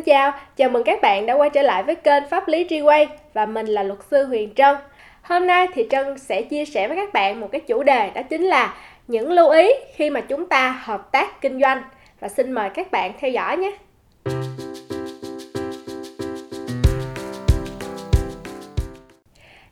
Xin chào, chào mừng các bạn đã quay trở lại với kênh Pháp lý Treeway và mình là luật sư Huyền Trân. Hôm nay thì Trân sẽ chia sẻ với các bạn một cái chủ đề đó chính là những lưu ý khi mà chúng ta hợp tác kinh doanh và xin mời các bạn theo dõi nhé.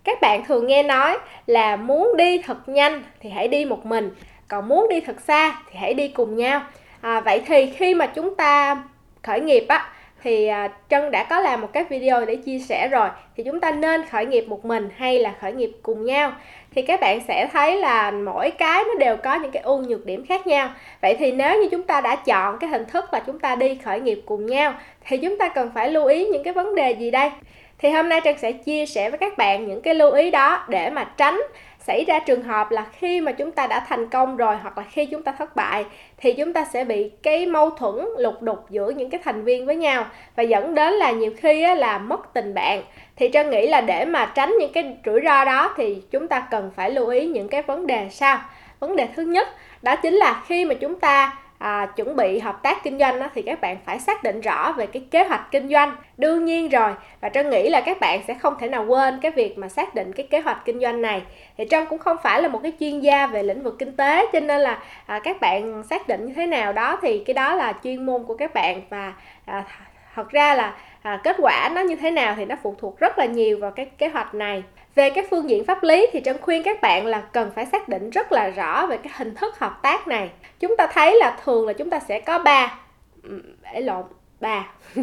Các bạn thường nghe nói là muốn đi thật nhanh thì hãy đi một mình, còn muốn đi thật xa thì hãy đi cùng nhau. À, vậy thì khi mà chúng ta khởi nghiệp á thì à, Trân đã có làm một cái video để chia sẻ rồi. Thì chúng ta nên khởi nghiệp một mình hay là khởi nghiệp cùng nhau? Thì các bạn sẽ thấy là mỗi cái nó đều có những cái ưu nhược điểm khác nhau. Vậy thì nếu như chúng ta đã chọn cái hình thức là chúng ta đi khởi nghiệp cùng nhau, thì chúng ta cần phải lưu ý những cái vấn đề gì đây? Thì hôm nay Trân sẽ chia sẻ với các bạn những cái lưu ý đó để mà tránh xảy ra trường hợp là khi mà chúng ta đã thành công rồi hoặc là khi chúng ta thất bại thì chúng ta sẽ bị cái mâu thuẫn lục đục giữa những cái thành viên với nhau và dẫn đến là nhiều khi á, là mất tình bạn. Thì trân nghĩ là để mà tránh những cái rủi ro đó thì chúng ta cần phải lưu ý những cái vấn đề sau. Vấn đề thứ nhất đó chính là khi mà chúng ta à, chuẩn bị hợp tác kinh doanh đó, thì các bạn phải xác định rõ về cái kế hoạch kinh doanh. Đương nhiên rồi và trân nghĩ là các bạn sẽ không thể nào quên cái việc mà xác định cái kế hoạch kinh doanh này. Thì trân cũng không phải là một cái chuyên gia về lĩnh vực kinh tế cho nên là à, các bạn xác định như thế nào đó thì cái đó là chuyên môn của các bạn. Và à, thật ra là à, kết quả nó như thế nào thì nó phụ thuộc rất là nhiều vào cái kế hoạch này về cái phương diện pháp lý thì trân khuyên các bạn là cần phải xác định rất là rõ về cái hình thức hợp tác này. Chúng ta thấy là thường là chúng ta sẽ có ba để lộn, ba.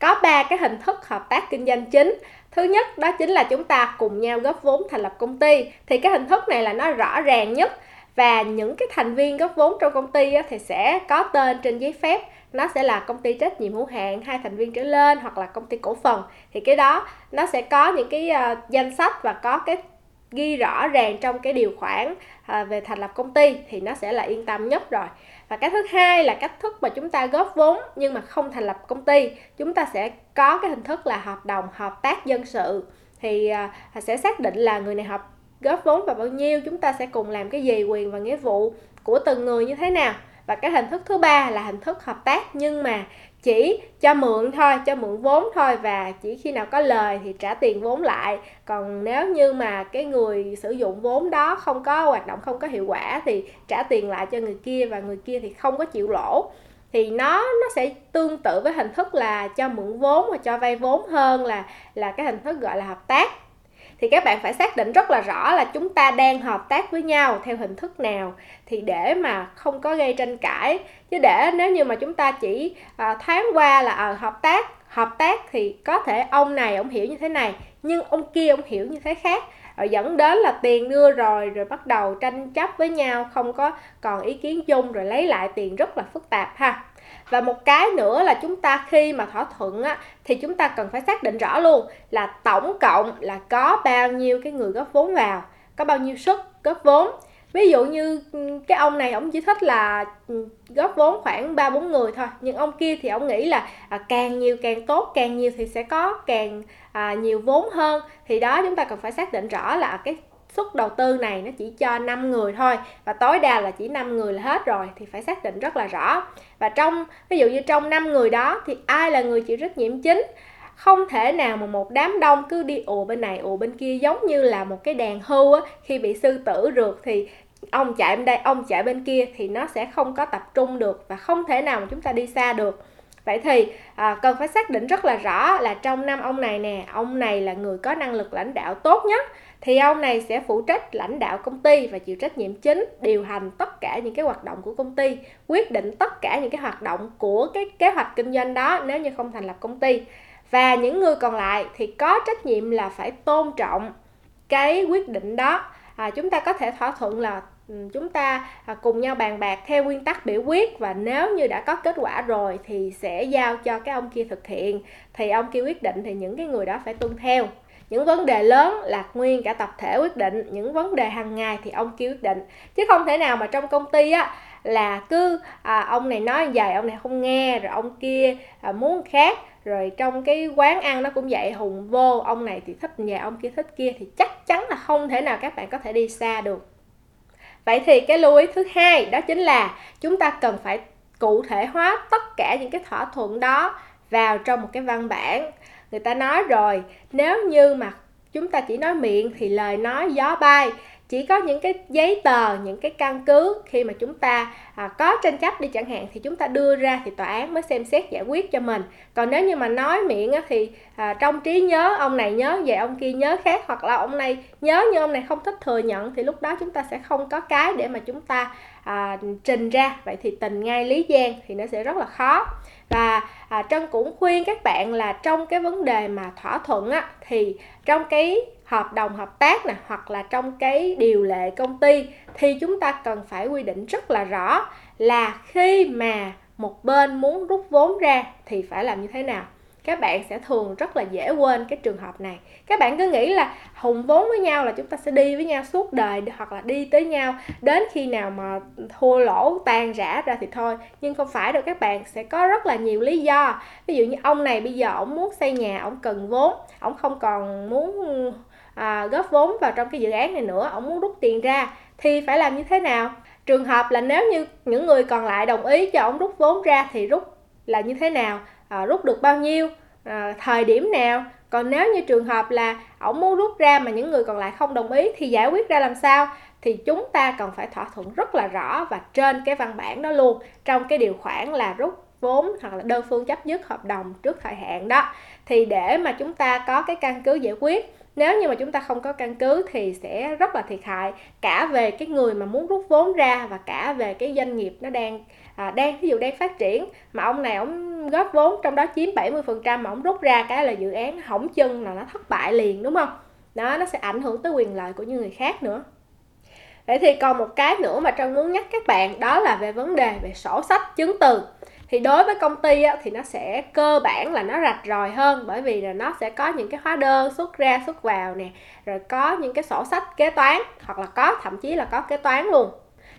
Có ba cái hình thức hợp tác kinh doanh chính. Thứ nhất đó chính là chúng ta cùng nhau góp vốn thành lập công ty. Thì cái hình thức này là nó rõ ràng nhất. Và những cái thành viên góp vốn trong công ty thì sẽ có tên trên giấy phép nó sẽ là công ty trách nhiệm hữu hạn hai thành viên trở lên hoặc là công ty cổ phần. Thì cái đó nó sẽ có những cái uh, danh sách và có cái ghi rõ ràng trong cái điều khoản uh, về thành lập công ty thì nó sẽ là yên tâm nhất rồi. Và cái thứ hai là cách thức mà chúng ta góp vốn nhưng mà không thành lập công ty. Chúng ta sẽ có cái hình thức là hợp đồng hợp tác dân sự. Thì uh, sẽ xác định là người này hợp góp vốn vào bao nhiêu chúng ta sẽ cùng làm cái gì quyền và nghĩa vụ của từng người như thế nào và cái hình thức thứ ba là hình thức hợp tác, nhưng mà chỉ cho mượn thôi, cho mượn vốn thôi. Và chỉ khi nào có lời thì trả tiền vốn lại. Còn nếu như mà cái người sử dụng vốn đó không có, hoạt động không có hiệu quả thì trả tiền lại cho người kia và người kia thì không có chịu lỗ. Thì nó nó sẽ tương tự với hình thức là cho mượn vốn và cho vay vốn hơn là là cái hình thức gọi là hợp tác thì các bạn phải xác định rất là rõ là chúng ta đang hợp tác với nhau theo hình thức nào. Thì để mà không có gây tranh cãi chứ để nếu như mà chúng ta chỉ à, thoáng qua là à, hợp tác hợp tác thì có thể ông này ông hiểu như thế này nhưng ông kia ông hiểu như thế khác. Rồi dẫn đến là tiền đưa rồi rồi bắt đầu tranh chấp với nhau không có còn ý kiến chung rồi lấy lại tiền rất là phức tạp ha và một cái nữa là chúng ta khi mà thỏa thuận á thì chúng ta cần phải xác định rõ luôn là tổng cộng là có bao nhiêu cái người góp vốn vào có bao nhiêu suất góp vốn. Ví dụ như ừ, cái ông này ông chỉ thích là ừ, góp vốn khoảng ba bốn người thôi nhưng ông kia thì ông nghĩ là à, càng nhiều càng tốt càng nhiều thì sẽ có càng à, nhiều vốn hơn. Thì đó chúng ta cần phải xác định rõ là cái suất đầu tư này nó chỉ cho 5 người thôi và tối đa là chỉ 5 người là hết rồi thì phải xác định rất là rõ. Và trong ví dụ như trong 5 người đó thì ai là người chịu trách nhiệm chính? Không thể nào mà một đám đông cứ đi ùa bên này ùa bên kia giống như là một cái đàn hưu á khi bị sư tử rượt thì ông chạy bên đây ông chạy bên kia thì nó sẽ không có tập trung được và không thể nào mà chúng ta đi xa được. Vậy thì à, cần phải xác định rất là rõ là trong năm ông này nè ông này là người có năng lực lãnh đạo tốt nhất thì ông này sẽ phụ trách lãnh đạo công ty và chịu trách nhiệm chính điều hành tất cả những cái hoạt động của công ty quyết định tất cả những cái hoạt động của cái kế hoạch kinh doanh đó nếu như không thành lập công ty. Và những người còn lại thì có trách nhiệm là phải tôn trọng cái quyết định đó. À, chúng ta có thể thỏa thuận là ừ, chúng ta à, cùng nhau bàn bạc theo nguyên tắc biểu quyết và nếu như đã có kết quả rồi thì sẽ giao cho cái ông kia thực hiện. Thì ông kia quyết định thì những cái người đó phải tuân theo những vấn đề lớn là nguyên cả tập thể quyết định những vấn đề hàng ngày thì ông kia quyết định. Chứ không thể nào mà trong công ty á là cứ à, ông này nói vậy ông này không nghe rồi ông kia à, muốn khác rồi trong cái quán ăn nó cũng vậy hùng vô ông này thì thích nhà ông kia thích kia thì chắc chắn là không thể nào các bạn có thể đi xa được. Vậy thì cái lưu ý thứ hai đó chính là chúng ta cần phải cụ thể hóa tất cả những cái thỏa thuận đó vào trong một cái văn bản. Người ta nói rồi nếu như mà chúng ta chỉ nói miệng thì lời nói gió bay. Chỉ có những cái giấy tờ những cái căn cứ khi mà chúng ta à, có tranh chấp đi chẳng hạn thì chúng ta đưa ra thì tòa án mới xem xét giải quyết cho mình. Còn nếu như mà nói miệng á, thì à, trong trí nhớ ông này nhớ về ông kia nhớ khác hoặc là ông này nhớ nhưng ông này không thích thừa nhận thì lúc đó chúng ta sẽ không có cái để mà chúng ta à, trình ra. Vậy thì tình ngay lý giang thì nó sẽ rất là khó và à, trân cũng khuyên các bạn là trong cái vấn đề mà thỏa thuận á thì trong cái hợp đồng hợp tác nè hoặc là trong cái điều lệ công ty thì chúng ta cần phải quy định rất là rõ là khi mà một bên muốn rút vốn ra thì phải làm như thế nào các bạn sẽ thường rất là dễ quên cái trường hợp này. Các bạn cứ nghĩ là hùng vốn với nhau là chúng ta sẽ đi với nhau suốt đời hoặc là đi tới nhau. Đến khi nào mà thua lỗ tan rã ra thì thôi. Nhưng không phải đâu các bạn sẽ có rất là nhiều lý do. Ví dụ như ông này bây giờ ông muốn xây nhà ông cần vốn. Ông không còn muốn à, góp vốn vào trong cái dự án này nữa. Ông muốn rút tiền ra. Thì phải làm như thế nào? Trường hợp là nếu như những người còn lại đồng ý cho ông rút vốn ra thì rút là như thế nào? À, rút được bao nhiêu à, thời điểm nào. Còn nếu như trường hợp là ông muốn rút ra mà những người còn lại không đồng ý thì giải quyết ra làm sao? Thì chúng ta cần phải thỏa thuận rất là rõ và trên cái văn bản đó luôn. Trong cái điều khoản là rút vốn hoặc là đơn phương chấp dứt hợp đồng trước thời hạn đó. Thì để mà chúng ta có cái căn cứ giải quyết nếu như mà chúng ta không có căn cứ thì sẽ rất là thiệt hại cả về cái người mà muốn rút vốn ra và cả về cái doanh nghiệp nó đang à, đang ví dụ đang phát triển. Mà ông này ông góp vốn trong đó chiếm 70 phần trăm mà ông rút ra cái là dự án hỏng chân là nó thất bại liền đúng không? Đó nó sẽ ảnh hưởng tới quyền lợi của những người khác nữa. Vậy thì còn một cái nữa mà Trân muốn nhắc các bạn đó là về vấn đề về sổ sách chứng từ thì đối với công ty á, thì nó sẽ cơ bản là nó rạch ròi hơn bởi vì là nó sẽ có những cái hóa đơn xuất ra xuất vào nè rồi có những cái sổ sách kế toán hoặc là có thậm chí là có kế toán luôn.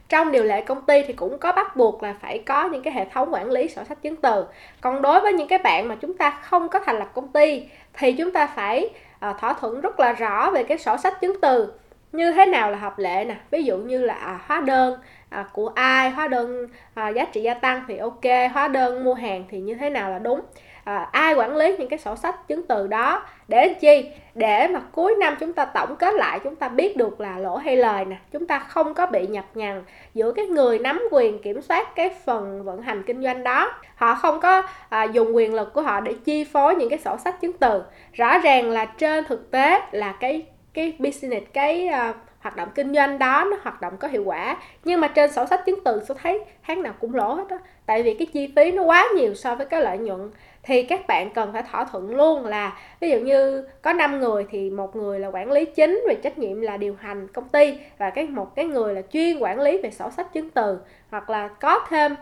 Trong điều lệ công ty thì cũng có bắt buộc là phải có những cái hệ thống quản lý sổ sách chứng từ. Còn đối với những cái bạn mà chúng ta không có thành lập công ty thì chúng ta phải uh, thỏa thuận rất là rõ về cái sổ sách chứng từ. Như thế nào là hợp lệ nè? Ví dụ như là à, hóa đơn à, của ai hóa đơn à, giá trị gia tăng thì ok hóa đơn mua hàng thì như thế nào là đúng. À, ai quản lý những cái sổ sách chứng từ đó để chi? Để mà cuối năm chúng ta tổng kết lại chúng ta biết được là lỗ hay lời nè chúng ta không có bị nhập nhằn giữa cái người nắm quyền kiểm soát cái phần vận hành kinh doanh đó. Họ không có à, dùng quyền lực của họ để chi phối những cái sổ sách chứng từ. Rõ ràng là trên thực tế là cái cái business cái uh, hoạt động kinh doanh đó nó hoạt động có hiệu quả. Nhưng mà trên sổ sách chứng từ tôi thấy tháng nào cũng lỗ hết á. Tại vì cái chi phí nó quá nhiều so với cái lợi nhuận. Thì các bạn cần phải thỏa thuận luôn là, ví dụ như có 5 người thì một người là quản lý chính về trách nhiệm là điều hành công ty và cái một cái người là chuyên quản lý về sổ sách chứng từ. Hoặc là có thêm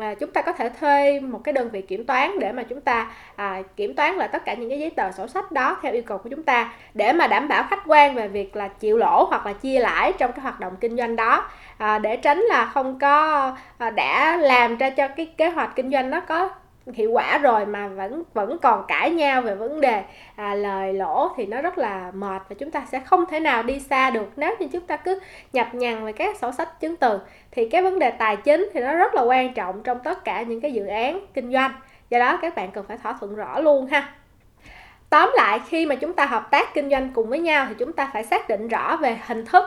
à, chúng ta có thể thuê một cái đơn vị kiểm toán để mà chúng ta à, kiểm toán lại tất cả những cái giấy tờ sổ sách đó theo yêu cầu của chúng ta để mà đảm bảo khách quan về việc là chịu lỗ hoặc là chia lãi trong cái hoạt động kinh doanh đó. À, để tránh là không có à, đã làm ra cho cái kế hoạch kinh doanh nó có hiệu quả rồi mà vẫn vẫn còn cãi nhau về vấn đề à, lời lỗ thì nó rất là mệt và chúng ta sẽ không thể nào đi xa được. Nếu như chúng ta cứ nhập nhằn về các sổ sách chứng từ thì cái vấn đề tài chính thì nó rất là quan trọng trong tất cả những cái dự án kinh doanh. Do đó các bạn cần phải thỏa thuận rõ luôn ha. Tóm lại khi mà chúng ta hợp tác kinh doanh cùng với nhau thì chúng ta phải xác định rõ về hình thức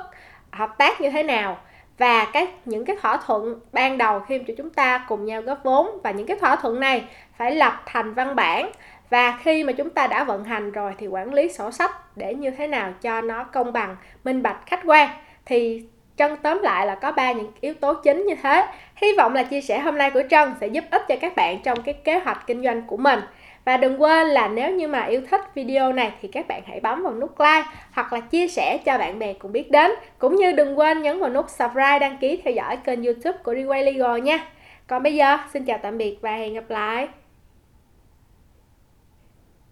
hợp tác như thế nào và các những cái thỏa thuận ban đầu khi mà chúng ta cùng nhau góp vốn và những cái thỏa thuận này phải lập thành văn bản. Và khi mà chúng ta đã vận hành rồi thì quản lý sổ sách để như thế nào cho nó công bằng, minh bạch, khách quan thì Trân tóm lại là có ba những yếu tố chính như thế. Hy vọng là chia sẻ hôm nay của Trân sẽ giúp ích cho các bạn trong cái kế hoạch kinh doanh của mình. Và đừng quên là nếu như mà yêu thích video này thì các bạn hãy bấm vào nút like hoặc là chia sẻ cho bạn bè cùng biết đến. Cũng như đừng quên nhấn vào nút subscribe đăng ký theo dõi kênh youtube của Reway Legal nha. Còn bây giờ, xin chào tạm biệt và hẹn gặp lại.